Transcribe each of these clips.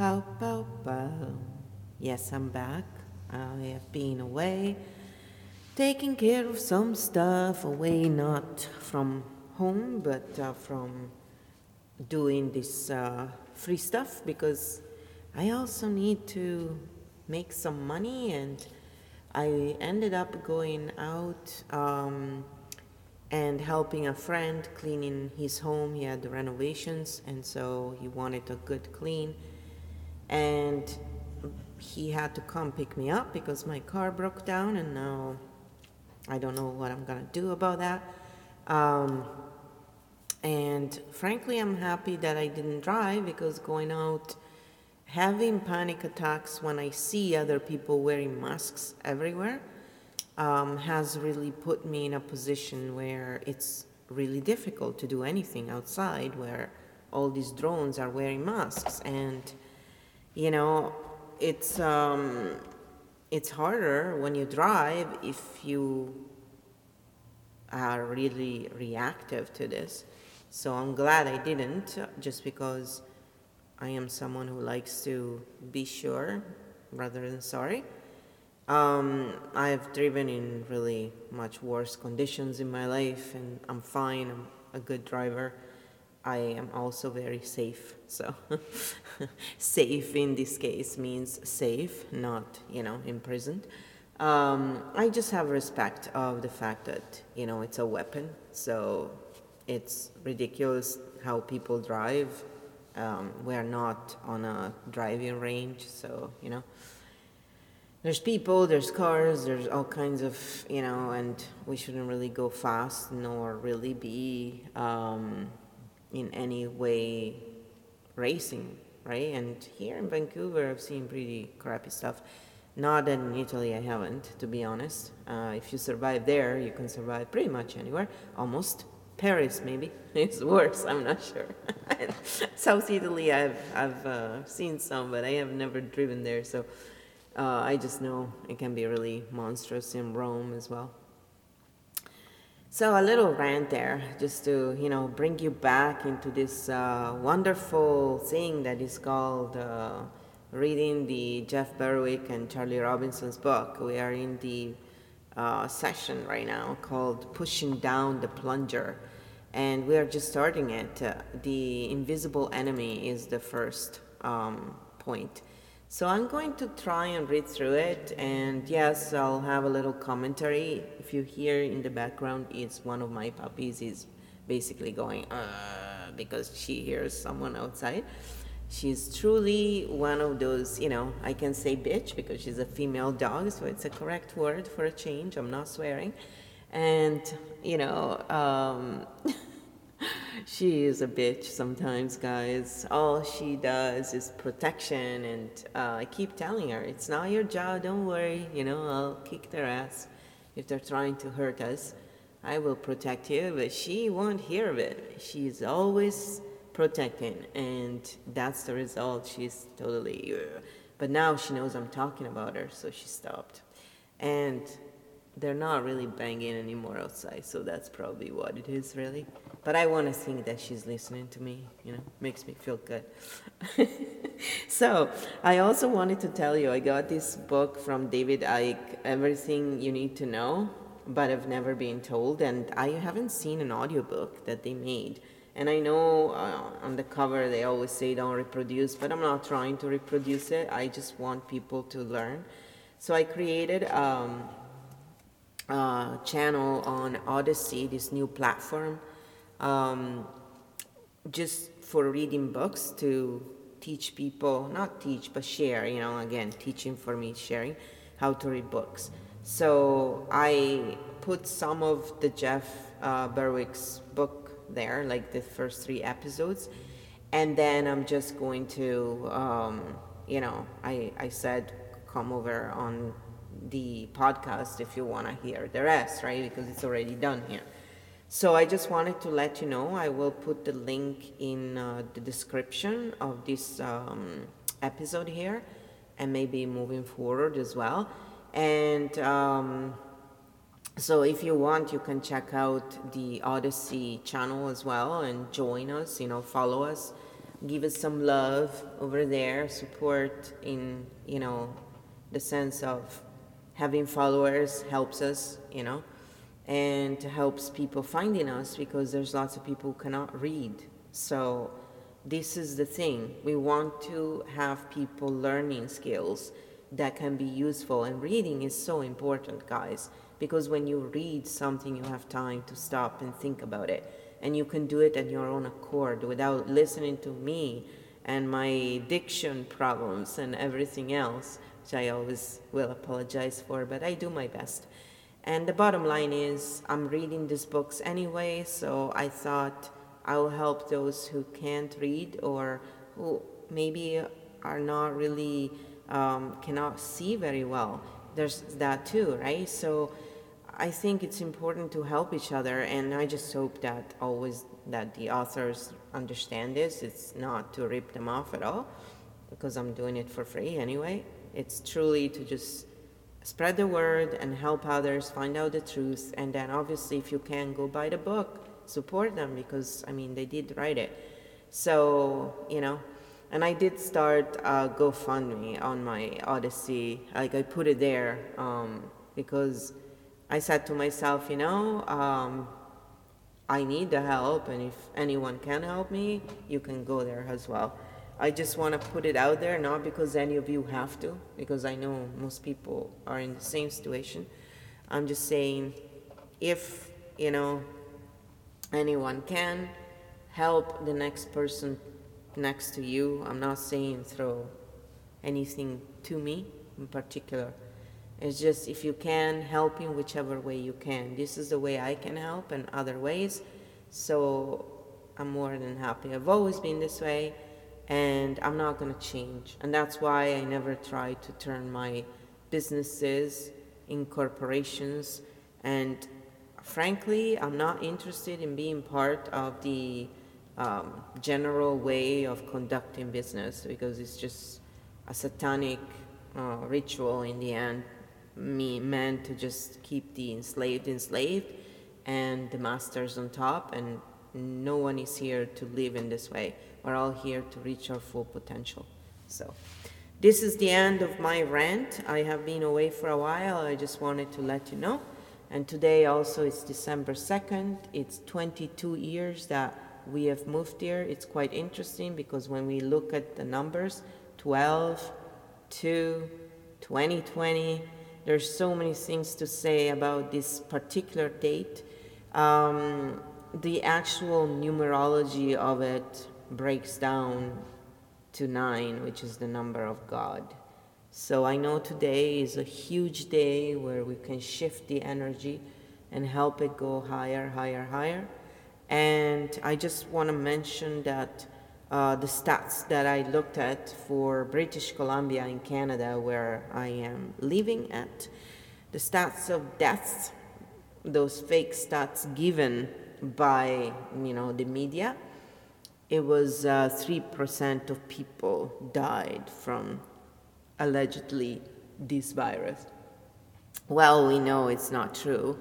Pow, pow, pow. Yes, I'm back. I have been away, taking care of some stuff away, not from home, but uh, from doing this uh, free stuff because I also need to make some money and I ended up going out um, and helping a friend cleaning his home. He had renovations and so he wanted a good clean and he had to come pick me up because my car broke down and now I don't know what I'm gonna do about that. Um, and frankly, I'm happy that I didn't drive because going out, having panic attacks when I see other people wearing masks everywhere um, has really put me in a position where it's really difficult to do anything outside where all these drones are wearing masks and you know, it's um, it's harder when you drive if you are really reactive to this. So I'm glad I didn't, just because I am someone who likes to be sure rather than sorry. Um, I've driven in really much worse conditions in my life, and I'm fine. I'm a good driver. I am also very safe. So, safe in this case means safe, not, you know, imprisoned. Um, I just have respect of the fact that, you know, it's a weapon. So, it's ridiculous how people drive. Um, we're not on a driving range, so, you know. There's people, there's cars, there's all kinds of, you know, and we shouldn't really go fast nor really be. Um, in any way racing, right? And here in Vancouver, I've seen pretty crappy stuff. Not in Italy, I haven't, to be honest. Uh, if you survive there, you can survive pretty much anywhere, almost. Paris, maybe. It's worse, I'm not sure. South Italy, I've, I've uh, seen some, but I have never driven there, so uh, I just know it can be really monstrous in Rome as well. So a little rant there, just to you know bring you back into this uh, wonderful thing that is called uh, reading the Jeff Berwick and Charlie Robinson's book. We are in the uh, session right now called "Pushing Down the Plunger," and we are just starting it. Uh, the invisible enemy is the first um, point. So I'm going to try and read through it, and yes, I'll have a little commentary. If you hear in the background, it's one of my puppies is basically going uh, because she hears someone outside. She's truly one of those, you know, I can say bitch because she's a female dog, so it's a correct word for a change. I'm not swearing. And, you know, um, she is a bitch sometimes, guys. All she does is protection, and uh, I keep telling her, it's not your job, don't worry, you know, I'll kick their ass if they're trying to hurt us. I will protect you, but she won't hear of it. She's always protecting, and that's the result. She's totally. Uh, but now she knows I'm talking about her, so she stopped. And they're not really banging anymore outside, so that's probably what it is, really. But I want to think that she's listening to me, you know, makes me feel good. so, I also wanted to tell you I got this book from David Icke, Everything You Need to Know, but I've never been told, and I haven't seen an audiobook that they made. And I know uh, on the cover they always say don't reproduce, but I'm not trying to reproduce it. I just want people to learn. So I created um, a channel on Odysee, this new platform um, just for reading books to teach people, not teach, but share, you know, again, teaching for me, sharing how to read books. So I put some of the Jeff uh, Berwick's book there, like the first three episodes. And then I'm just going to, um, you know, I, I said, come over on the podcast if you want to hear the rest, right? Because it's already done here. So I just wanted to let you know, I will put the link in uh, the description of this um, episode here and maybe moving forward as well. And um, so if you want, you can check out the Odysee channel as well and join us, you know, follow us. give us some love over there, support in, you know, the sense of having followers helps us, you know, and helps people finding us because there's lots of people who cannot read. So this is the thing. We want to have people learning skills that can be useful. And reading is so important, guys, because when you read something, you have time to stop and think about it. And you can do it at your own accord without listening to me and my diction problems and everything else, which I always will apologize for, but I do my best. And the bottom line is, I'm reading these books anyway, so I thought I will help those who can't read or who maybe are not really um, cannot see very well. There's that too, right? So I think it's important to help each other, and I just hope that always that the authors understand this. It's not to rip them off at all, because I'm doing it for free anyway. It's truly to just spread the word and help others find out the truth, and then obviously, if you can, go buy the book, support them because I mean they did write it. So you know, and I did start a GoFundMe on my Odysee. Like I put it there um, because I said to myself, you know, um, I need the help, and if anyone can help me, you can go there as well. I just want to put it out there, not because any of you have to, because I know most people are in the same situation. I'm just saying, if you know anyone can help the next person next to you. I'm not saying throw anything to me in particular. It's just if you can help in whichever way you can. This is the way I can help and other ways. So I'm more than happy. I've always been this way and I'm not going to change. And that's why I never try to turn my businesses in corporations. And frankly, I'm not interested in being part of the um, general way of conducting business because it's just a satanic uh, ritual in the end, me meant to just keep the enslaved enslaved and the masters on top, and no one is here to live in this way. We're all here to reach our full potential. So, this is the end of my rant. I have been away for a while. I just wanted to let you know. And today also it's December 2nd. It's 22 years that we have moved here. It's quite interesting because when we look at the numbers 12, 2, 2020, there's so many things to say about this particular date. Um, the actual numerology of it breaks down to nine, which is the number of God. So I know today is a huge day where we can shift the energy and help it go higher, higher, higher. And I just want to mention that uh, the stats that I looked at for British Columbia in Canada, where I am living at, the stats of deaths, those fake stats given by you know the media, it was uh, three uh, percent of people died from allegedly this virus. Well, we know it's not true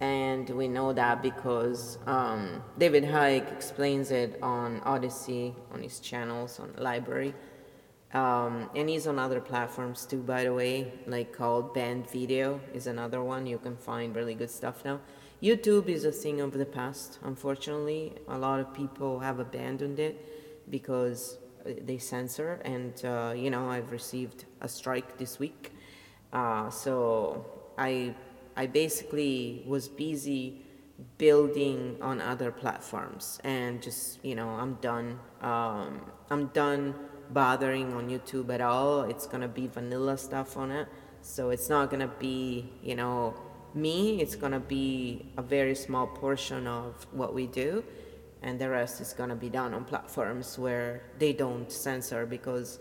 and we know that because um, David Icke explains it on Odysee, on his channels, on LBRY, Um, and he's on other platforms too, by the way, like called Banned.Video is another one. You can find really good stuff now. YouTube is a thing of the past, unfortunately. A lot of people have abandoned it because they censor, and uh, you know, I've received a strike this week. Uh, so I I basically was busy building on other platforms and just you know i'm done um, i'm done bothering on youtube at all it's gonna be vanilla stuff on it so it's not gonna be you know me it's gonna be a very small portion of what we do and the rest is gonna be done on platforms where they don't censor because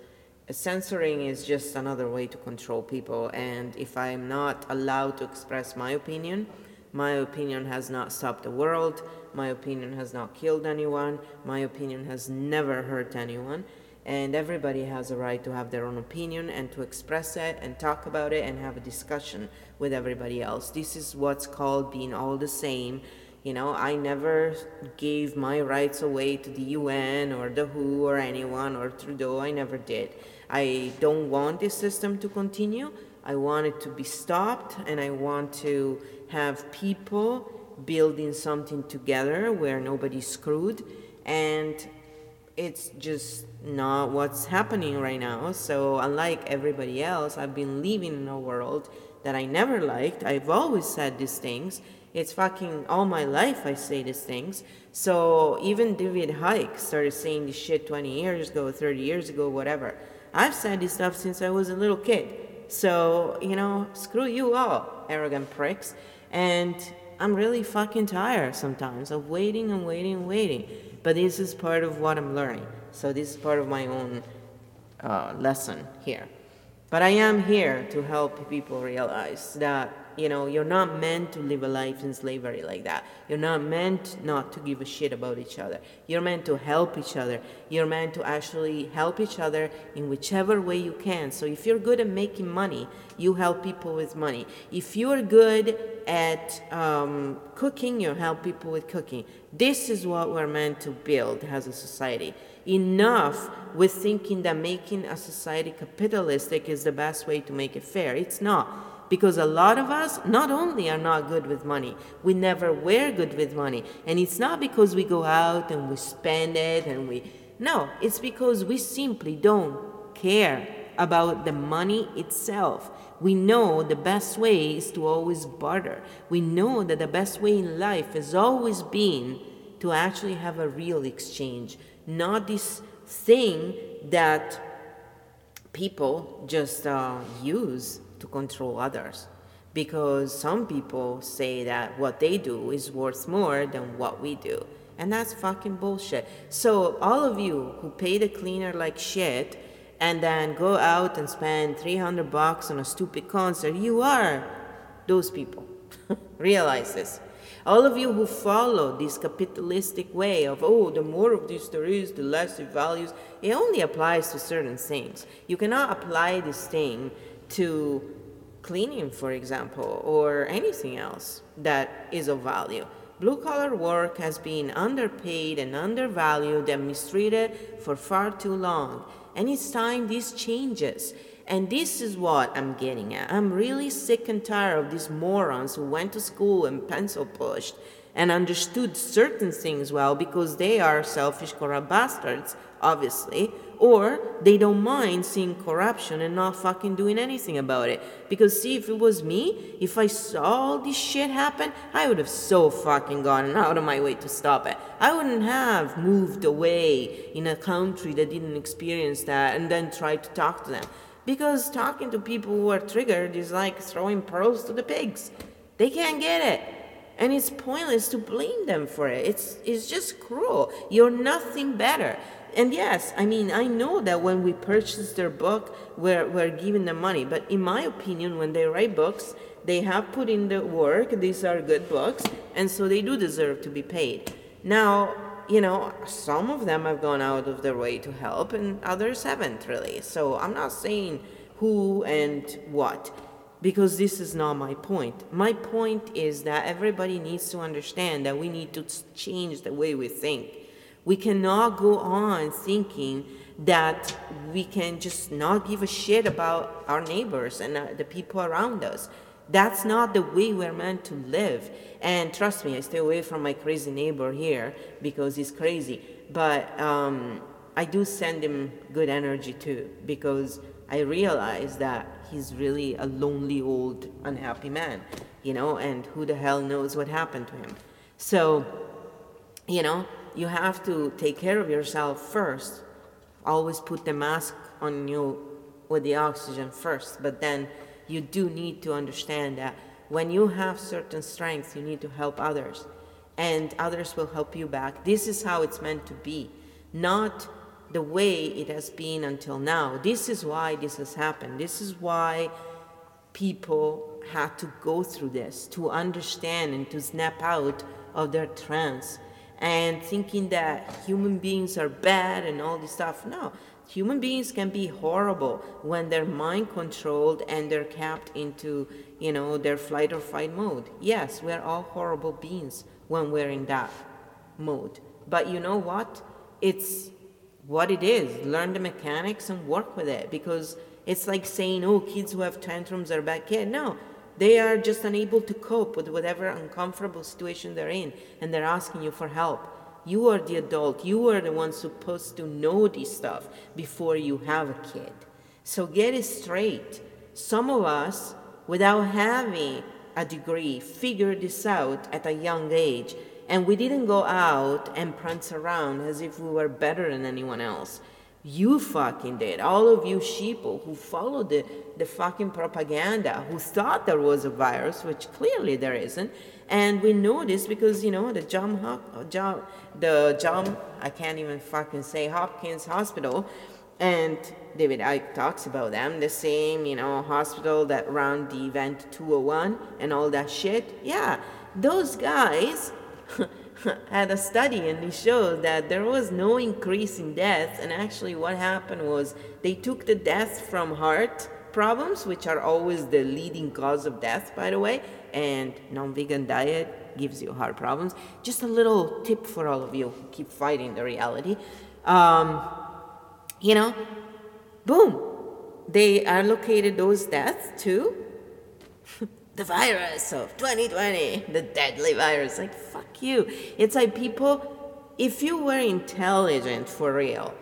censoring is just another way to control people. And if I'm not allowed to express my opinion, my opinion has not stopped the world. My opinion has not killed anyone. My opinion has never hurt anyone. And everybody has a right to have their own opinion and to express it and talk about it and have a discussion with everybody else. This is what's called being all the same You know, I never gave my rights away to the UN or the WHO or anyone or Trudeau. I never did. I don't want this system to continue. I want it to be stopped, and I want to have people building something together where nobody's screwed. And it's just not what's happening right now. So, unlike everybody else, I've been living in a world that I never liked. I've always said these things. It's fucking all my life I say these things. So, even David Icke started saying this shit 20 years ago, 30 years ago, whatever. I've said this stuff since I was a little kid. So, you know, screw you all, arrogant pricks. And I'm really fucking tired sometimes of waiting and waiting and waiting. But this is part of what I'm learning. So, this is part of my own uh, lesson here. But I am here to help people realize that you know, you're not meant to live a life in slavery like that. You're not meant not to give a shit about each other. You're meant to help each other. You're meant to actually help each other in whichever way you can. So if you're good at making money, you help people with money. If you're good at um, cooking, you help people with cooking. This is what we're meant to build as a society. Enough with thinking that making a society capitalistic is the best way to make it fair. It's not because a lot of us not only are not good with money, we never were good with money. And it's not because we go out and we spend it and we. No, it's because we simply don't care about the money itself. We know the best way is to always barter. We know that the best way in life has always been to actually have a real exchange, not this thing that people just uh, use to control others because some people say that what they do is worth more than what we do. And that's fucking bullshit. So, all of you who pay the cleaner like shit and then go out and spend 300 bucks on a stupid concert, you are those people. Realize this. All of you who follow this capitalistic way of, oh, the more of this there is, the less it values, it only applies to certain things. You cannot apply this thing to cleaning, for example, or anything else that is of value. Blue collar work has been underpaid and undervalued and mistreated for far too long. And it's time this changes. And this is what I'm getting at. I'm really sick and tired of these morons who went to school and pencil pushed and understood certain things well because they are selfish, corrupt bastards, obviously, or they don't mind seeing corruption and not fucking doing anything about it. Because, see, if it was me, if I saw all this shit happen, I would have so fucking gone out of my way to stop it. I wouldn't have moved away in a country that didn't experience that and then tried to talk to them. Because talking to people who are triggered is like throwing pearls to the pigs. They can't get it. And it's pointless to blame them for it. It's, it's just cruel. You're nothing better and yes, I mean, I know that when we purchase their book, we're, we're giving them money. But in my opinion, when they write books, they have put in the work. These are good books. And so they do deserve to be paid. Now, you know, some of them have gone out of their way to help, and others haven't really. So I'm not saying who and what, because this is not my point. My point is that everybody needs to understand that we need to change the way we think we cannot go on thinking that we can just not give a shit about our neighbors and uh, the people around us. That's not the way we're meant to live. And trust me, I stay away from my crazy neighbor here because he's crazy. But um, I do send him good energy too because I realize that he's really a lonely, old, unhappy man, you know, and who the hell knows what happened to him. So, you know, you have to take care of yourself first. Always put the mask on you with the oxygen first, but then you do need to understand that when you have certain strengths, you need to help others, and others will help you back. This is how it's meant to be, not the way it has been until now. This is why this has happened. This is why people had to go through this to understand and to snap out of their trance and thinking that human beings are bad and all this stuff. No, human beings can be horrible when they're mind controlled and they're capped into, you know, their flight or fight mode. Yes, we're all horrible beings when we're in that mode. But you know what? It's what it is. Learn the mechanics and work with it because it's like saying, oh, kids who have tantrums are bad kids. No, they are just unable to cope with whatever uncomfortable situation they're in and they're asking you for help. You are the adult. You are the one supposed to know this stuff before you have a kid. So get it straight. Some of us, without having a degree, figured this out at a young age. And we didn't go out and prance around as if we were better than anyone else. You fucking did. All of you sheeple who followed the, the fucking propaganda, who thought there was a virus, which clearly there isn't. And we know this because, you know, the John, uh, John the John, I can't even fucking say Hopkins Hospital, and David Icke talks about them, the same, you know, hospital that ran the event 201 and all that shit. Yeah, those guys had a study and they showed that there was no increase in deaths. And actually, what happened was they took the deaths from heart problems, which are always the leading cause of death, by the way, and non vegan diet gives you heart problems. Just a little tip for all of you who keep fighting the reality. Um, you know, boom, they allocated those deaths to the virus of 2020, the deadly virus. Like, fuck you. It's like people, if you were intelligent for real,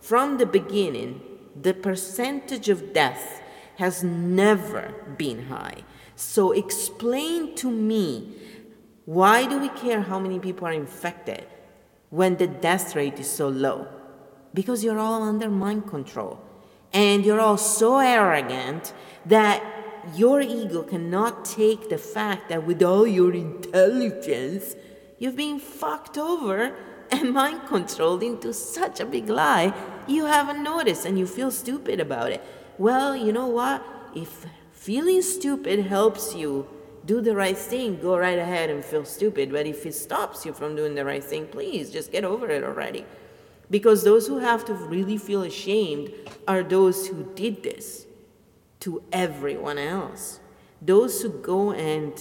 from the beginning, the percentage of death has never been high. So explain to me why do we care how many people are infected when the death rate is so low? because you're all under mind control. And you're all so arrogant that your ego cannot take the fact that with all your intelligence, you've been fucked over and mind controlled into such a big lie you haven't noticed and you feel stupid about it. Well, you know what? If feeling stupid helps you do the right thing, go right ahead and feel stupid. But if it stops you from doing the right thing, please just get over it already. Because those who have to really feel ashamed are those who did this to everyone else. Those who go and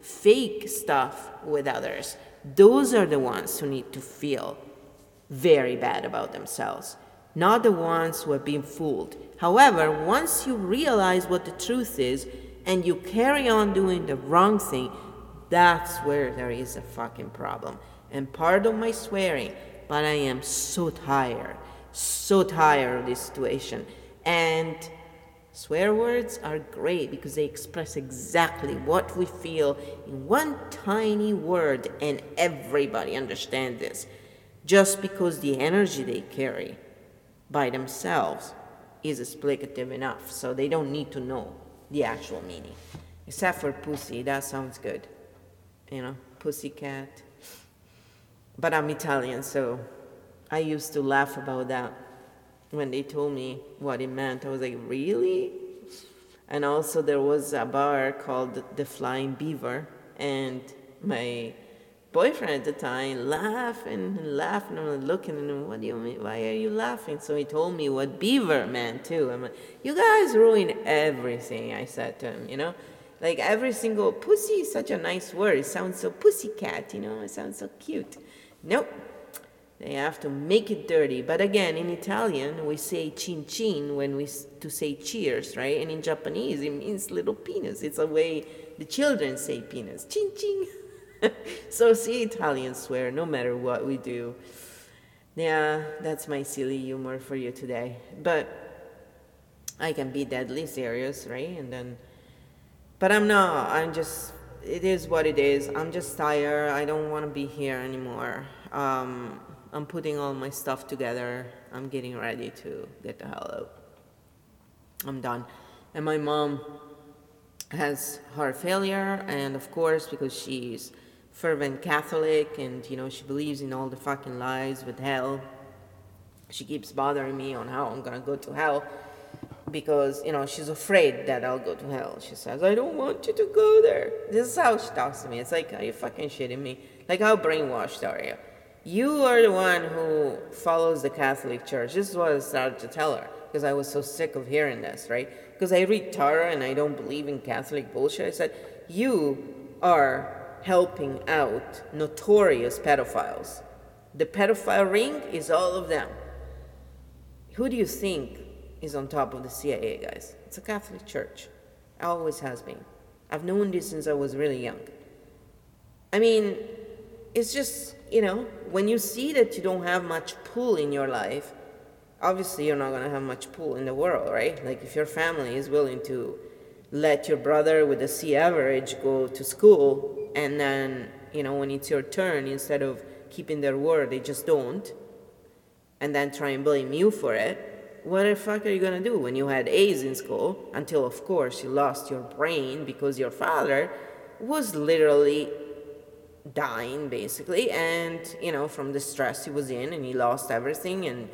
fake stuff with others, those are the ones who need to feel very bad about themselves, not the ones who have been fooled. However, once you realize what the truth is and you carry on doing the wrong thing, that's where there is a fucking problem. And part of my swearing but I am so tired, so tired of this situation. And swear words are great because they express exactly what we feel in one tiny word, and everybody understands this. Just because the energy they carry by themselves is explicative enough, so they don't need to know the actual meaning. Except for pussy, that sounds good. You know, pussycat but I'm Italian, so I used to laugh about that when they told me what it meant. I was like, really? And also, there was a bar called the Flying Beaver, and my boyfriend at the time laughing and laughing and looking at him, what do you mean? Why are you laughing? So he told me what beaver meant too. I'm like, you guys ruin everything, I said to him, you know? Like every single pussy is such a nice word. It sounds so pussycat, you know? It sounds so cute. Nope. They have to make it dirty. But again, in Italian, we say chin chin when we to say cheers, right? And in Japanese, it means little penis. It's a way the children say penis. Chin chin. so see Italians swear no matter what we do. Yeah, that's my silly humor for you today. But I can be deadly serious, right? And then, but I'm not. I'm just it is what it is. I'm just tired. I don't want to be here anymore. Um, I'm putting all my stuff together. I'm getting ready to get the hell out. I'm done. And my mom has heart failure, and of course, because she's fervent Catholic and you know she believes in all the fucking lies with hell, she keeps bothering me on how I'm gonna go to hell because you know she's afraid that I'll go to hell. She says, "I don't want you to go there." This is how she talks to me. It's like, "Are you fucking shitting me? Like, how brainwashed are you? You are the one who follows the Catholic Church." This is what I started to tell her because I was so sick of hearing this, right? Because I read Torah and I don't believe in Catholic bullshit. I said, "You are helping out notorious pedophiles. The pedophile ring is all of them. Who do you think is on top of the CIA, guys? It's a Catholic Church. Always has been. I've known this since I was really young. I mean, it's just, you know, when you see that you don't have much pull in your life, obviously you're not going to have much pull in the world, right? Like if your family is willing to let your brother with a C average go to school and then, you know, when it's your turn, instead of keeping their word, they just don't, and then try and blame you for it, what the fuck are you gonna do when you had A's in school? Until, of course, you lost your brain because your father was literally dying, basically, and, you know, from the stress he was in, and he lost everything, and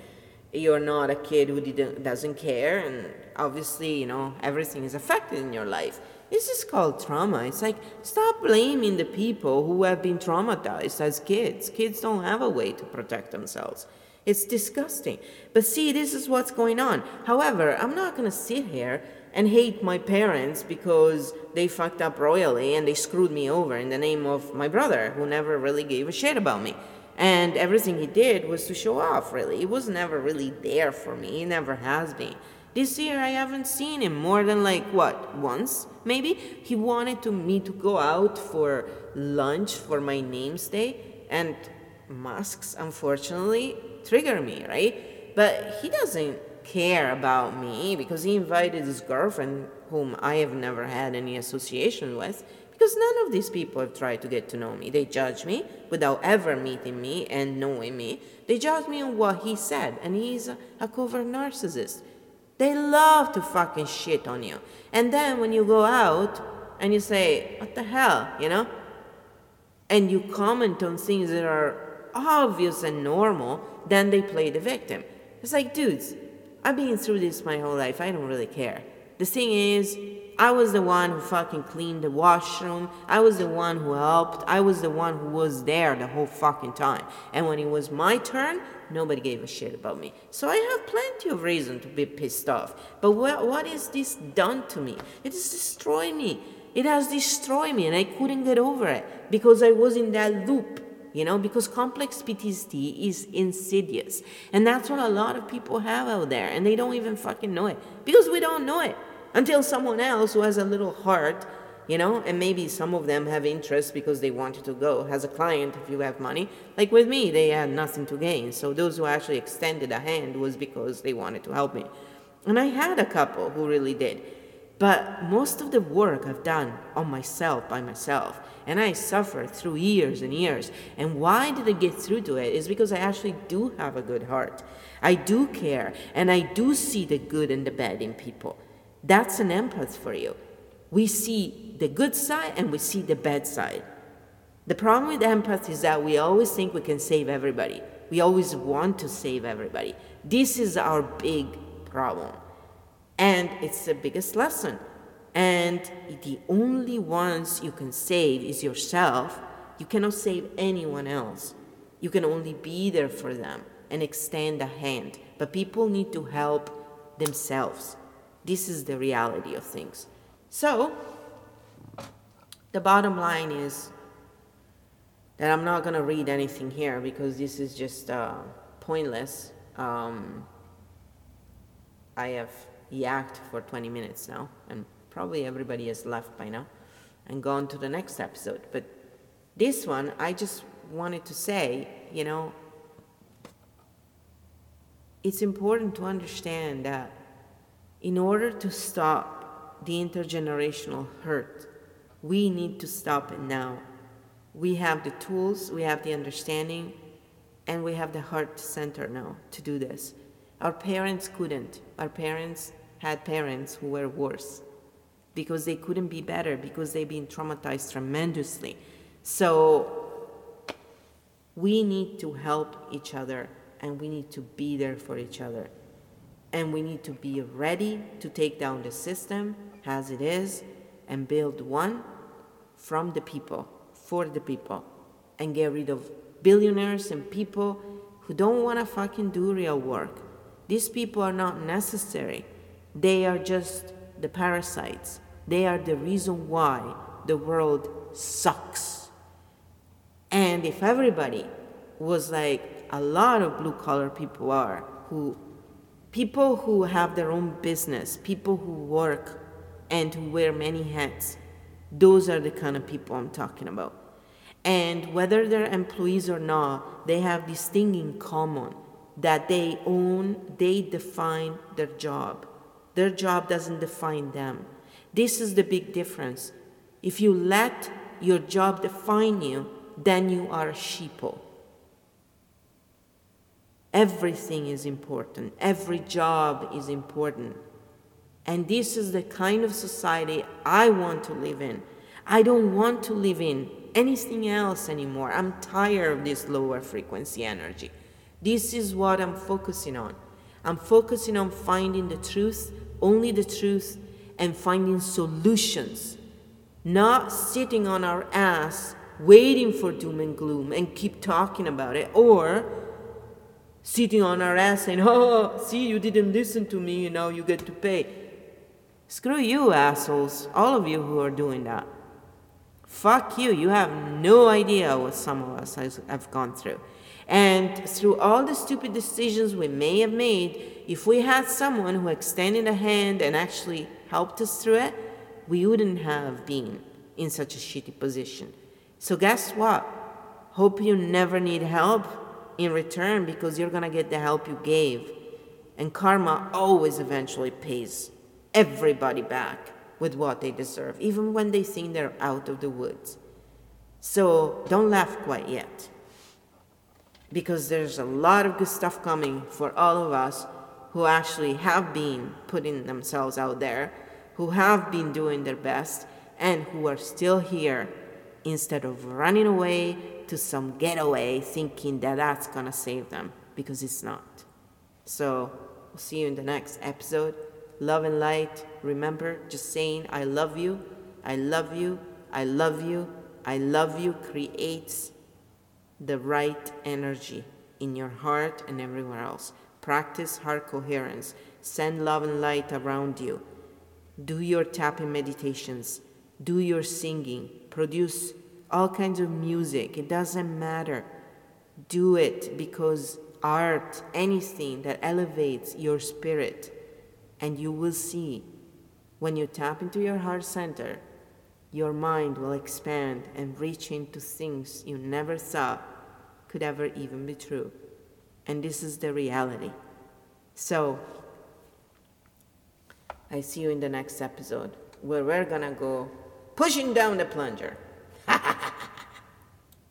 you're not a kid who doesn't care, and obviously, you know, everything is affected in your life. This is called trauma. It's like, stop blaming the people who have been traumatized as kids. Kids don't have a way to protect themselves. It's disgusting. But see, this is what's going on. However, I'm not going to sit here and hate my parents because they fucked up royally and they screwed me over in the name of my brother, who never really gave a shit about me. And everything he did was to show off, really. He was never really there for me. He never has been. This year I haven't seen him more than like what once maybe. He wanted to me to go out for lunch for my name's day, and masks unfortunately trigger me, right? But he doesn't care about me because he invited his girlfriend, whom I have never had any association with, because none of these people have tried to get to know me. They judge me without ever meeting me and knowing me. They judge me on what he said, and he's a, a covert narcissist. They love to fucking shit on you. And then when you go out and you say, What the hell, you know? And you comment on things that are obvious and normal, then they play the victim. It's like, dudes, I've been through this my whole life. I don't really care. The thing is, I was the one who fucking cleaned the washroom. I was the one who helped. I was the one who was there the whole fucking time. And when it was my turn, nobody gave a shit about me. So I have plenty of reason to be pissed off. But what, what is this done to me? It has destroyed me. It has destroyed me, and I couldn't get over it because I was in that loop. You know, because complex PTSD is insidious. And that's what a lot of people have out there, and they don't even fucking know it because we don't know it until someone else who has a little heart, you know, and maybe some of them have interest because they wanted to go. As a client, if you have money, like with me, they had nothing to gain. So those who actually extended a hand was because they wanted to help me. And I had a couple who really did. But most of the work I've done on myself by myself, and I suffered through years and years. And why did I get through to it? Is because I actually do have a good heart. I do care, and I do see the good and the bad in people. That's an empath for you. We see the good side and we see the bad side. The problem with empath is that we always think we can save everybody. We always want to save everybody. This is our big problem. And it's the biggest lesson. And the only ones you can save is yourself. You cannot save anyone else. You can only be there for them and extend a hand. But people need to help themselves. This is the reality of things. So, the bottom line is that I'm not going to read anything here because this is just uh, pointless. Um, I have yacked for 20 minutes now, and probably everybody has left by now and gone to the next episode. But this one, I just wanted to say, you know, it's important to understand that in order to stop the intergenerational hurt, we need to stop it now. We have the tools, we have the understanding, and we have the heart center now to do this. Our parents couldn't. Our parents had parents who were worse because they couldn't be better because they've been traumatized tremendously. So we need to help each other and we need to be there for each other and we need to be ready to take down the system as it is and build one from the people, for the people, and get rid of billionaires and people who don't want to fucking do real work. These people are not necessary. They are just the parasites. They are the reason why the world sucks. And if everybody was like a lot of blue collar people are, who people who have their own business, people who work and who wear many hats, those are the kind of people I'm talking about. And whether they're employees or not, they have this thing in common that they own, they define their job. Their job doesn't define them. This is the big difference. If you let your job define you, then you are a sheeple. Everything is important. Every job is important. And this is the kind of society I want to live in. I don't want to live in anything else anymore. I'm tired of this lower frequency energy. This is what I'm focusing on. I'm focusing on finding the truth, only the truth, and finding solutions, not sitting on our ass waiting for doom and gloom and keep talking about it, or sitting on our ass saying, Oh, see, you didn't listen to me, you know, you get to pay. Screw you, assholes, all of you who are doing that. Fuck you, you have no idea what some of us have gone through. And through all the stupid decisions we may have made, if we had someone who extended a hand and actually helped us through it, we wouldn't have been in such a shitty position. So, guess what? Hope you never need help in return because you're gonna get the help you gave. And karma always eventually pays everybody back with what they deserve, even when they think they're out of the woods. So, don't laugh quite yet because there's a lot of good stuff coming for all of us who actually have been putting themselves out there, who have been doing their best, and who are still here instead of running away to some getaway thinking that that's gonna save them because it's not. So, we'll see you in the next episode. Love and light. Remember, just saying, I love you, I love you, I love you, I love you creates the right energy in your heart and everywhere else. Practice heart coherence. Send love and light around you. Do your tapping meditations. Do your singing. Produce all kinds of music. It doesn't matter. Do it because art, anything that elevates your spirit, and you will see when you tap into your heart center, your mind will expand and reach into things you never thought could ever even be true. And this is the reality. So, I see you in the next episode where we're gonna go pushing down the plunger.